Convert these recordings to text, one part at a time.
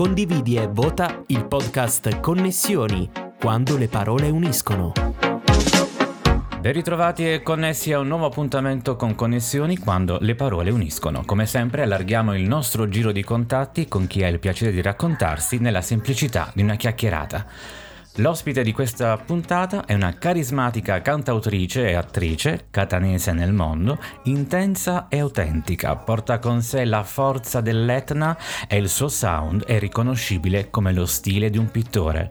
Condividi e vota il podcast Connessioni, quando le parole uniscono. Ben ritrovati e connessi a un nuovo appuntamento con Connessioni quando le parole uniscono. Come sempre allarghiamo il nostro giro di contatti con chi ha il piacere di raccontarsi nella semplicità di una chiacchierata. L'ospite di questa puntata è una carismatica cantautrice e attrice, catanese nel mondo, intensa e autentica, porta con sé la forza dell'Etna e il suo sound è riconoscibile come lo stile di un pittore.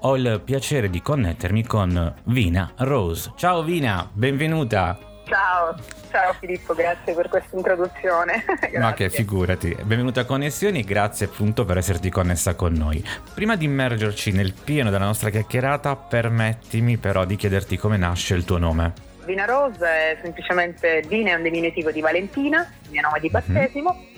Ho il piacere di connettermi con Vina Rose. Ciao Vina, benvenuta! Ciao, ciao Filippo, grazie per questa introduzione. Ma che figurati, benvenuta a Connessioni, grazie appunto per esserti connessa con noi. Prima di immergerci nel pieno della nostra chiacchierata, permettimi però di chiederti come nasce il tuo nome. Vina Rose è semplicemente Vina è un diminutivo di Valentina, il mio nome di mhm. battesimo. Mm-hmm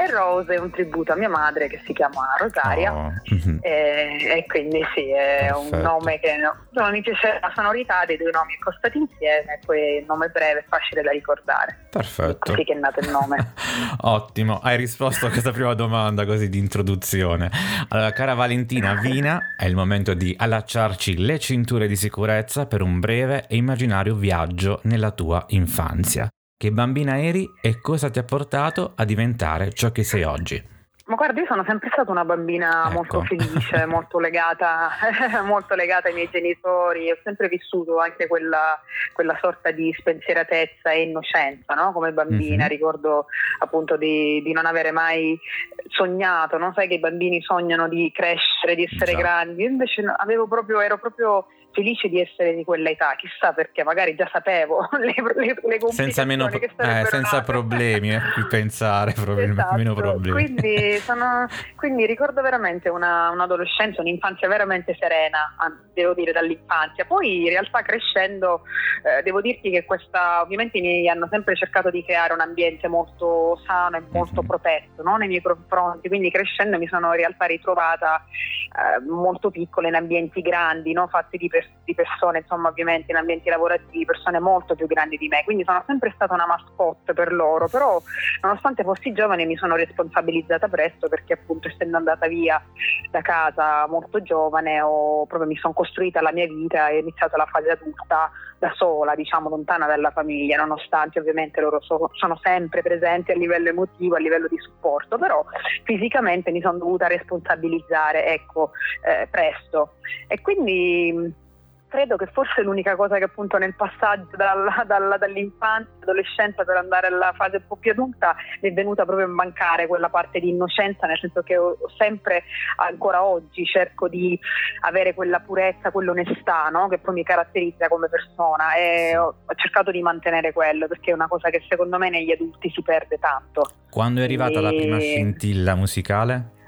e Rose è un tributo a mia madre che si chiama Rosaria oh. e, e, quindi sì è Perfetto. un nome che no, mi piace la sonorità dei due nomi accostati insieme e poi il nome breve e facile da ricordare Perfetto. Così che è nato il nome. Ottimo, hai risposto a questa prima domanda così di introduzione. Allora, cara Valentina Vina, è il momento di allacciarci le cinture di sicurezza per un breve e immaginario viaggio nella tua infanzia. Che bambina eri e cosa ti ha portato a diventare ciò che sei oggi? Ma guarda, io sono sempre stata una bambina ecco. molto felice, molto legata, molto legata ai miei genitori, ho sempre vissuto anche quella, quella sorta di spensieratezza e innocenza, no? Come bambina, mm-hmm. ricordo appunto di, di, non avere mai sognato, no? Sai che i bambini sognano di crescere, di essere Già. grandi, io invece proprio, ero proprio felice di essere di quella età, chissà perché magari già sapevo le, le, le senza, meno, eh, senza problemi, a cui pensare, probabilmente esatto. meno problemi. Quindi, sono, quindi ricordo veramente una, un'adolescenza, un'infanzia veramente serena, devo dire dall'infanzia. Poi in realtà crescendo eh, devo dirti che questa, ovviamente i miei hanno sempre cercato di creare un ambiente molto sano e molto mm-hmm. protetto no? nei miei confronti, quindi crescendo mi sono in realtà ritrovata eh, molto piccola in ambienti grandi, no? fatti di, per, di, persone, insomma ovviamente in ambienti lavorativi, persone molto più grandi di me, quindi sono sempre stata una mascotte per loro, però nonostante fossi giovane mi sono responsabilizzata presto perché appunto essendo andata via da casa molto giovane ho, proprio mi sono costruita la mia vita e ho iniziato la fase adulta da sola, diciamo lontana dalla famiglia, nonostante ovviamente loro so, sono sempre presenti a livello emotivo, a livello di supporto, però fisicamente mi sono dovuta responsabilizzare ecco, eh, presto. E quindi credo che forse l'unica cosa che appunto nel passaggio dalla, dalla, dall'infanzia all'adolescenza per andare alla fase un po' più adulta mi è venuta proprio a mancare quella parte di innocenza, nel senso che ho, sempre, ancora oggi, cerco di avere quella purezza, quell'onestà no? che poi mi caratterizza come persona e ho, ho, cercato di mantenere quello perché è una cosa che secondo me negli adulti si perde tanto. Quando è arrivata e... la prima scintilla musicale?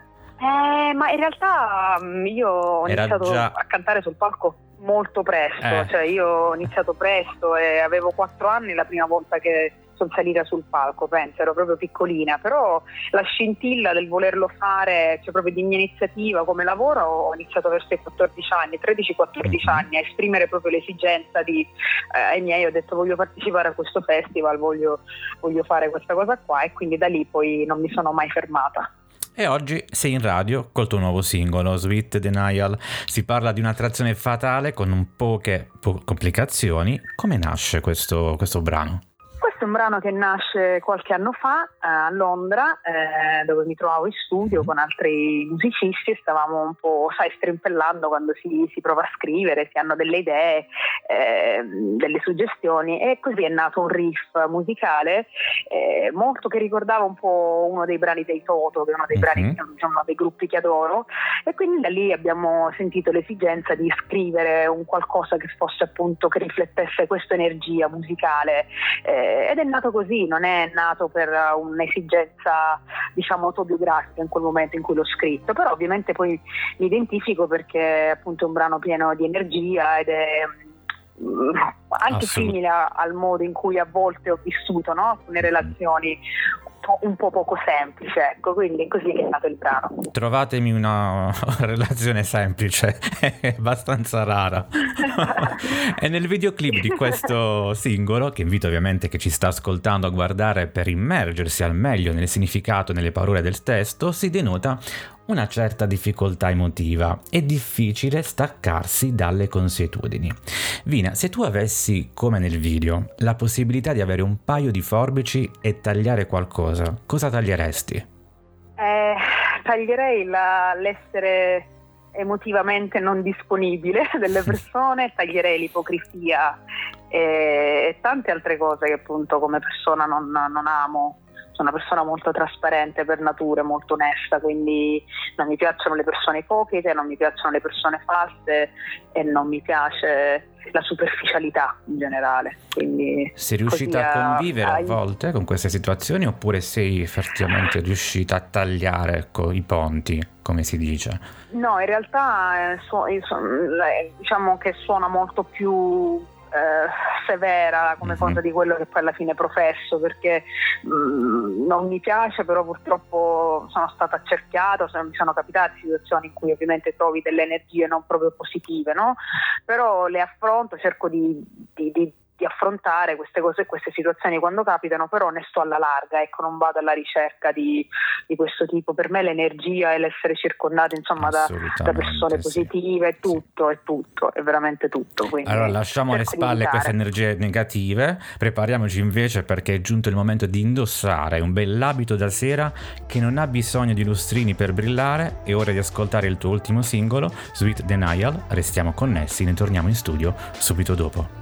Eh, ma in realtà mm, io ho Era iniziato già... a cantare sul palco molto presto, eh. cioè io ho iniziato presto e avevo quattro anni la prima volta che sono salita sul palco, penso, ero proprio piccolina, però la scintilla del volerlo fare, cioè proprio di mia iniziativa come lavoro, ho iniziato verso i 14 anni, 13-14 mm-hmm. anni, a esprimere proprio l'esigenza di, eh, ai miei, ho detto voglio partecipare a questo festival, voglio, voglio fare questa cosa qua e quindi da lì poi non mi sono mai fermata. E oggi sei in radio col tuo nuovo singolo, Sweet Denial. Si parla di un'attrazione fatale con poche complicazioni. Come nasce questo, questo brano? Questo è un brano che nasce qualche anno fa eh, a Londra, eh, dove mi trovavo in studio mm-hmm. con altri musicisti e stavamo un po', sai, strimpellando quando si, si prova a scrivere, si hanno delle idee, eh, delle suggestioni e così è nato un riff musicale eh, molto che ricordava un po' uno dei brani dei Toto, che è uno dei, brani, mm-hmm. uno dei gruppi che adoro e quindi da lì abbiamo sentito l'esigenza di scrivere un qualcosa che fosse appunto, che riflettesse questa energia musicale eh, ed è nato così, non è nato per un'esigenza diciamo autobiografica in quel momento in cui l'ho scritto, però ovviamente poi mi identifico perché appunto è un brano pieno di energia ed è mm, anche simile al modo in cui a volte ho vissuto no? le relazioni un po' poco semplice, ecco, quindi così è nato il brano. Trovatemi una relazione semplice, è abbastanza rara. e nel videoclip di questo singolo, che invito ovviamente chi ci sta ascoltando a guardare per immergersi al meglio nel significato e nelle parole del testo, si denota una certa difficoltà emotiva, è difficile staccarsi dalle consuetudini. Vina, se tu avessi, come nel video, la possibilità di avere un paio di forbici e tagliare qualcosa, cosa taglieresti? Eh, taglierei la, l'essere emotivamente non disponibile delle persone, taglierei l'ipocrisia e, tante altre cose che appunto come persona non, non amo sono una persona molto trasparente per natura, molto onesta, quindi non mi piacciono le persone ipocrite, non mi piacciono le persone false e non mi piace la superficialità in generale. Quindi sei riuscita a convivere a, volte con queste situazioni oppure sei effettivamente riuscita a tagliare ecco, i ponti, come si dice? No, in realtà eh, su, eh, diciamo che suona molto più severa come mm-hmm. cosa di quello che poi alla fine professo perché mh, mm, non mi piace però purtroppo sono stata accerchiata mi sono capitate situazioni in cui ovviamente trovi delle energie non proprio positive no? però le affronto cerco di, di, di di affrontare queste cose, queste situazioni quando capitano, però ne sto alla larga, ecco, non vado alla ricerca di, di questo tipo. Per me l'energia e l'essere circondato insomma, da, da, persone positive è tutto, sì. è tutto, è veramente tutto. Quindi allora lasciamo alle spalle queste energie negative, prepariamoci invece perché è giunto il momento di indossare un bell'abito da sera che non ha bisogno di lustrini per brillare. È ora di ascoltare il tuo ultimo singolo, Sweet Denial. Restiamo connessi, ne torniamo in studio subito dopo.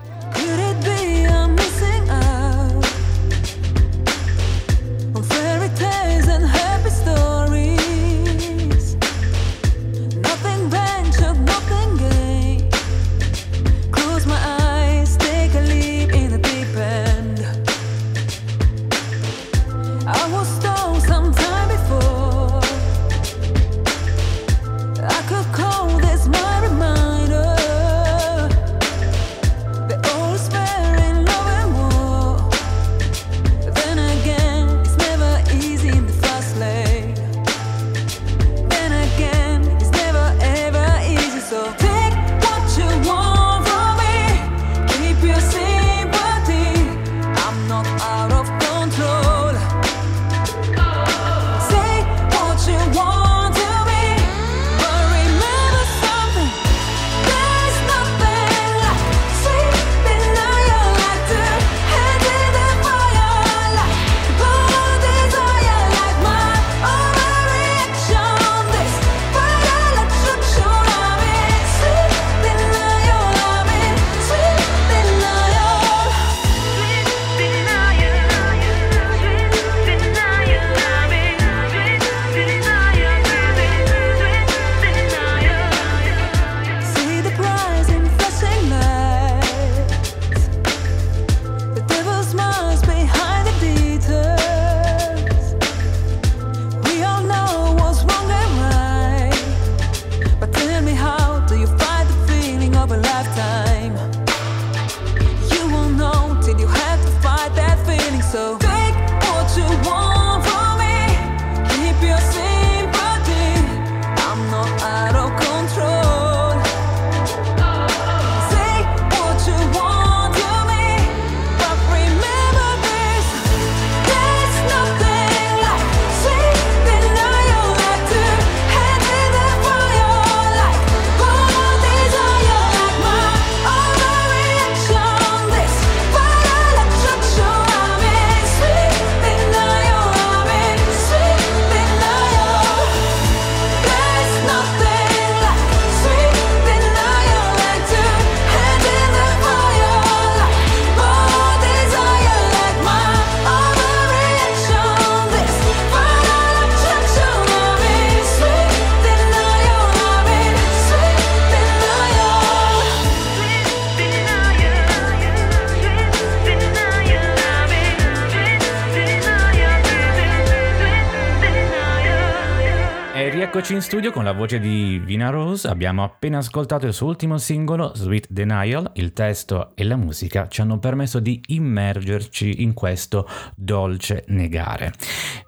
Eccoci in studio con la voce di Vina Rose, abbiamo appena ascoltato il suo ultimo singolo, Sweet Denial, il testo e la musica ci hanno permesso di immergerci in questo dolce negare.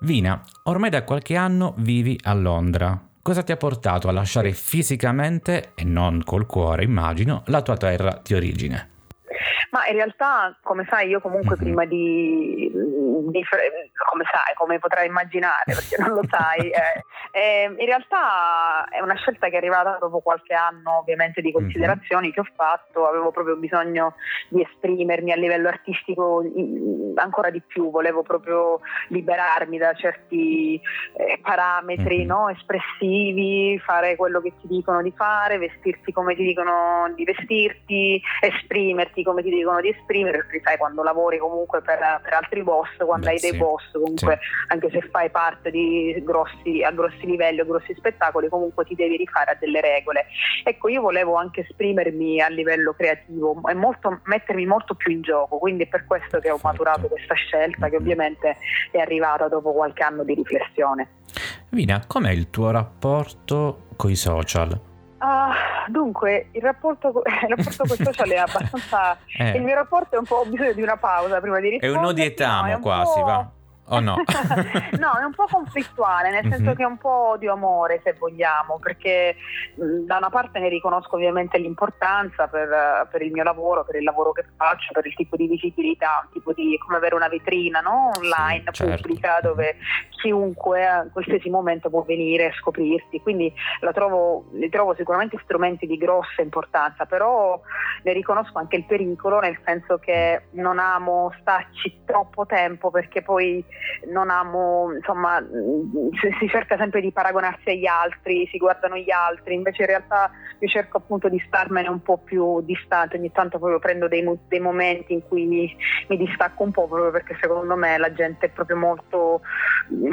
Vina, ormai da qualche anno vivi a Londra. Cosa ti ha portato a lasciare fisicamente, e non col cuore immagino, la tua terra di origine? Ma in realtà, come sai, io comunque mm-hmm. prima di, come sai, come potrai immaginare, perché non lo sai. Eh. Eh, in realtà è una scelta che è arrivata dopo qualche anno ovviamente di mhm. considerazioni mm-hmm. che ho fatto, avevo proprio bisogno di esprimermi a livello artistico ancora di più, volevo proprio liberarmi da certi eh, parametri mm-hmm. no? espressivi, fare quello che ti dicono di fare, vestirti come ti dicono di vestirti, esprimerti come ti dicono di esprimere, perché sai quando lavori comunque per, per altri boss, quando Beh, hai dei boss, comunque sì. anche se fai parte di grossi, a grossi livelli o grossi spettacoli, comunque ti devi rifare a delle regole. Ecco, io volevo anche esprimermi a livello creativo e molto, mettermi molto più in gioco, quindi è per questo che ho maturato questa scelta che ovviamente è arrivata dopo qualche anno di riflessione. Vina, com'è il tuo rapporto con i social? Uh, dunque, il rapporto, il rapporto con i social è abbastanza... eh. Il mio rapporto è un po'... ho bisogno di una pausa prima di rispondere. È un odietamo no, quasi, va o no? no, è un po' conflittuale, nel senso mm-hmm. che è un po' odio-amore se vogliamo, perché mh, da una parte ne riconosco ovviamente l'importanza per, per, il mio lavoro, per il lavoro che faccio, per il tipo di visibilità, tipo di come avere una vetrina no? online, sì, certo. pubblica, dove chiunque a qualsiasi momento può venire a scoprirti. Quindi la trovo, li trovo sicuramente strumenti di grossa importanza, però ne riconosco anche il pericolo, nel senso che non amo starci troppo tempo perché poi non amo, insomma, si cerca sempre di paragonarsi agli altri, si guardano gli altri, invece in realtà io cerco appunto di starmene un po' più distante, ogni tanto proprio prendo dei, dei momenti in cui mi, mi, distacco un po' proprio perché secondo me la gente è proprio molto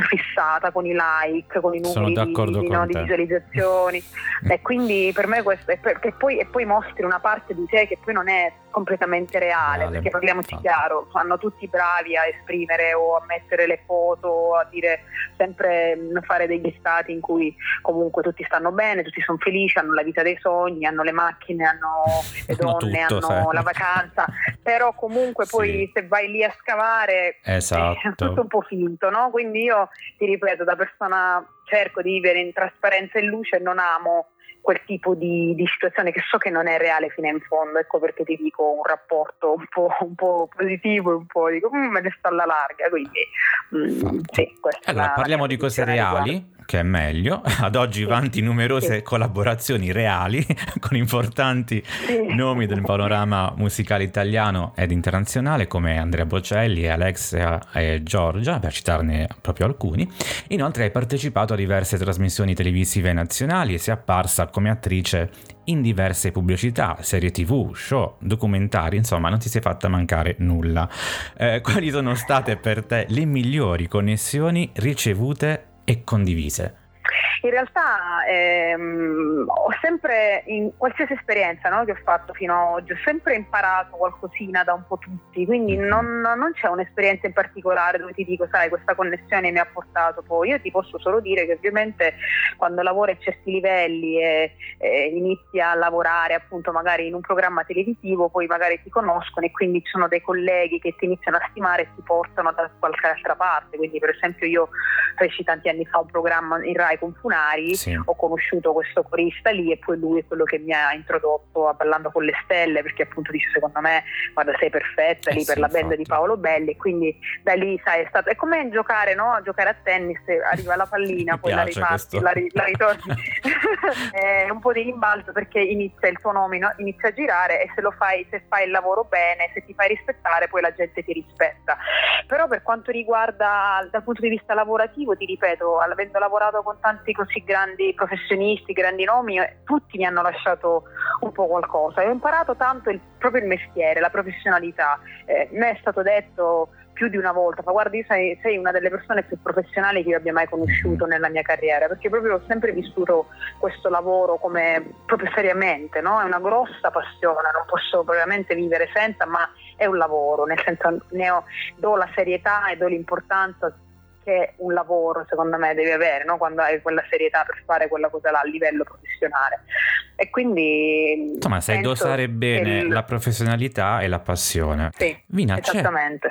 fissata con i like, con i numeri di, no, di, visualizzazioni e quindi per me questo è perché poi, e poi mostri una parte di te che poi non è completamente reale, reale. perché parliamoci chiaro, fanno tutti bravi a esprimere o a mettere le foto, a dire sempre fare degli stati in cui comunque tutti stanno bene, tutti sono felici, hanno la vita dei sogni, hanno le macchine, hanno le donne, tutto, hanno sai. la vacanza, però comunque poi sì. se vai lì a scavare esatto. è tutto un po' finto, no? Quindi io ti ripeto, da persona cerco di vivere in trasparenza e luce non amo quel tipo di, di, situazione che so che non è reale fino in fondo, ecco perché ti dico un rapporto un po', un po positivo un po' dico mm, me ne sto alla larga, quindi mm, sì, allora parliamo di cose reali che è meglio. Ad oggi vanti numerose sì. collaborazioni reali con importanti sì. nomi del panorama musicale italiano ed internazionale come Andrea Bocelli, Alexia e Giorgia, per citarne proprio alcuni. Inoltre hai partecipato a diverse trasmissioni televisive nazionali e sei apparsa come attrice in diverse pubblicità, serie tv, show, documentari, insomma non ti sei fatta mancare nulla. Eh, quali sono state per te le migliori connessioni ricevute e condivise. In realtà ehm, ho sempre, in qualsiasi esperienza no, che ho fatto fino ad oggi, ho sempre imparato qualcosina da un po' tutti, quindi mm-hmm. non, non, c'è un'esperienza in particolare dove ti dico, sai, questa connessione mi ha portato poi. Io ti posso solo dire che ovviamente quando lavori a certi livelli e, e inizi a lavorare appunto magari in un programma televisivo, poi magari ti conoscono e quindi ci sono dei colleghi che ti iniziano a stimare e ti portano da qualche altra parte. Quindi per esempio io feci tanti anni fa un programma in Rai con Funari, sì. ho conosciuto questo corista lì e poi lui è quello che mi ha introdotto a Ballando con le Stelle perché appunto dice secondo me guarda sei perfetta eh lì sì, per la band di Paolo Belli e quindi da lì sai è stato è come giocare no? a giocare a tennis arriva la pallina poi la riparti la, la ritorni è un po' di rimbalzo perché inizia il tuo nome inizia a girare e se lo fai se fai il lavoro bene se ti fai rispettare poi la gente ti rispetta però per quanto riguarda dal punto di vista lavorativo ti ripeto avendo lavorato con tanti così grandi professionisti, grandi nomi, eh, tutti mi hanno lasciato un po' qualcosa. ho imparato tanto il, proprio il mestiere, la professionalità. Eh, mi è stato detto più di una volta, ma guardi, sei, sei, una delle persone più professionali che io abbia mai conosciuto mm-hmm. nella mia carriera, perché proprio ho sempre vissuto questo lavoro come proprio seriamente, no? È una grossa passione, non posso propriamente vivere senza, ma è un lavoro, nel senso ne ho, do la serietà e do l'importanza che un lavoro secondo me devi avere no? quando hai quella serietà per fare quella cosa là a livello professionale e quindi insomma sai dosare bene il... la professionalità e la passione sì, Vina c'è,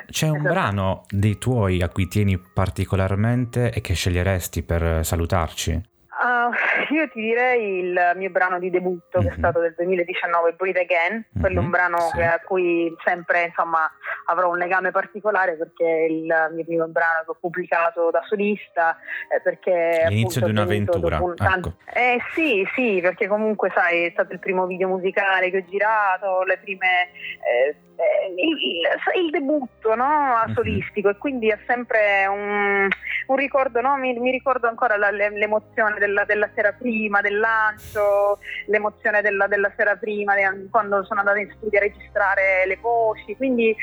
c'è un brano dei tuoi a cui tieni particolarmente e che sceglieresti per salutarci? Uh, io ti direi il mio brano di debutto mm-hmm. che è mhm. stato del 2019, Breathe Again, mm-hmm. quello è un mhm. brano sì. a cui sempre insomma, avrò un legame particolare perché è il mio primo brano che ho pubblicato da solista, eh, perché l'inizio di un'avventura. Un ecco. Eh sì, sì, perché comunque sai è stato il primo video musicale che ho girato, le prime... Eh, eh il, il, debutto no? Mhm. solistico mm-hmm. e quindi è sempre un, un ricordo, no? mi, mi, ricordo ancora la, l'emozione della, della, sera prima, del lancio, l'emozione della, della sera prima, quando sono andata in studio a registrare le voci, quindi eh,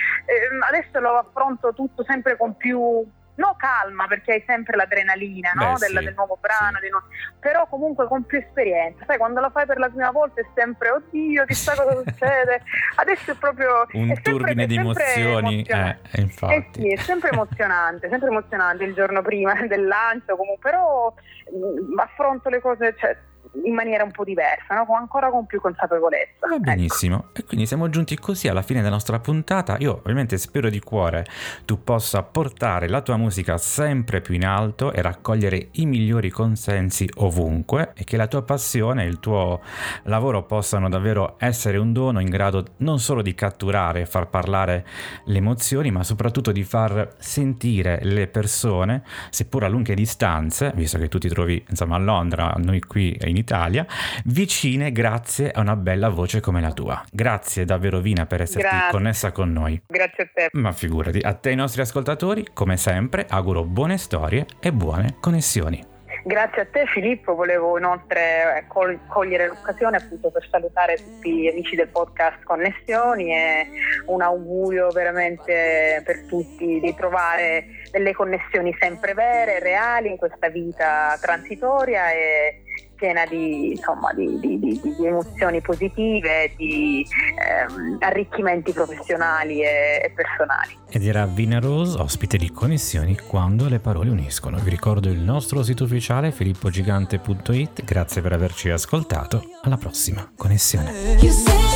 adesso lo affronto tutto sempre con più no calma perché hai sempre l'adrenalina no? Beh, del, sì, del, nuovo brano, sì. no... però comunque con più esperienza. Sai, quando lo fai per la prima volta è sempre oddio, chissà cosa succede. Adesso è proprio un è turbine di emozioni. Eh, infatti. Eh sì, è sempre emozionante, sempre emozionante il giorno prima del lancio, comunque, però mh, mm, affronto le cose. Cioè, in maniera un po' diversa, no? ancora con più consapevolezza. Va benissimo, ecco. e quindi siamo giunti così alla fine della nostra puntata. Io ovviamente spero di cuore tu possa portare la tua musica sempre più in alto e raccogliere i migliori consensi ovunque e che la tua passione e il tuo lavoro possano davvero essere un dono in grado non solo di catturare e far parlare le emozioni, ma soprattutto di far sentire le persone, seppur a lunghe distanze, visto che tu ti trovi insomma a Londra, noi qui in Italia, vicine grazie a una bella voce come la tua. Grazie davvero Vina per esserti grazie. connessa con noi. Grazie a te. Ma figurati, a te ai nostri ascoltatori, come sempre, auguro buone storie e buone connessioni. Grazie a te Filippo, volevo inoltre eh, cogliere l'occasione appunto per salutare tutti gli amici del podcast Connessioni e un augurio veramente per tutti di trovare delle connessioni sempre vere, reali in questa vita transitoria e piena di, insomma, di, di, di emozioni positive, di ehm, arricchimenti professionali e, e, personali. Ed era Vina Rose, ospite di Connessioni quando le parole uniscono. Vi ricordo il nostro sito ufficiale filippogigante.it. Grazie per averci ascoltato. Alla prossima Connessione.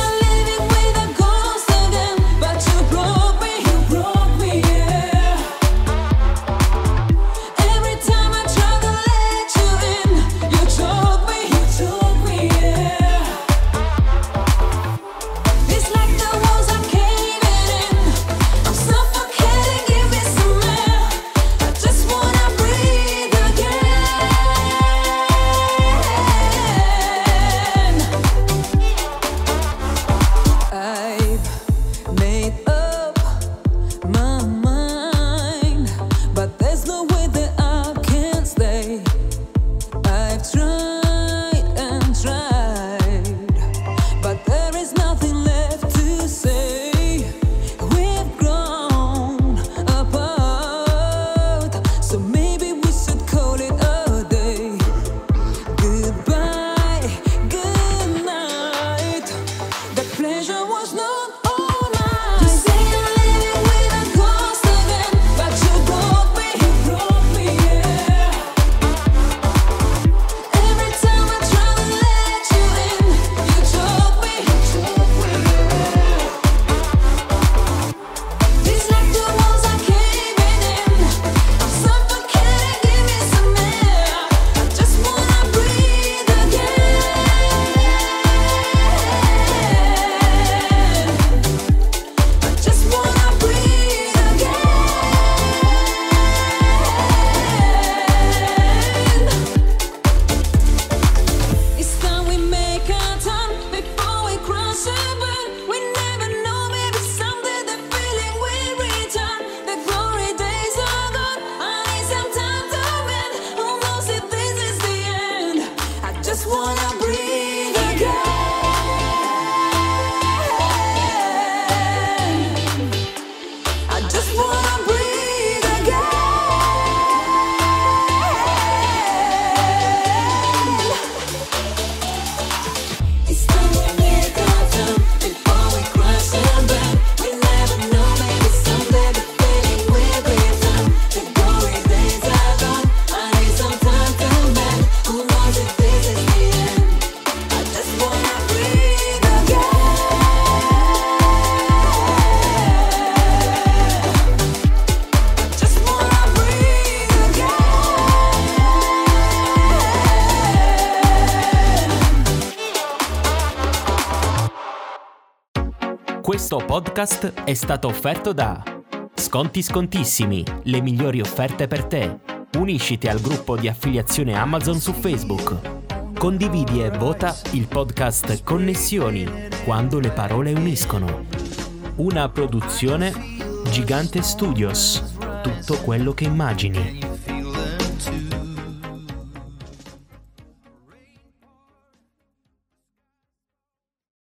Questo podcast è stato offerto da Sconti scontissimi, le migliori offerte per te. Unisciti al gruppo di affiliazione Amazon su Facebook. Condividi e vota il podcast Connessioni quando le parole uniscono. Una produzione Gigante Studios. Tutto quello che immagini.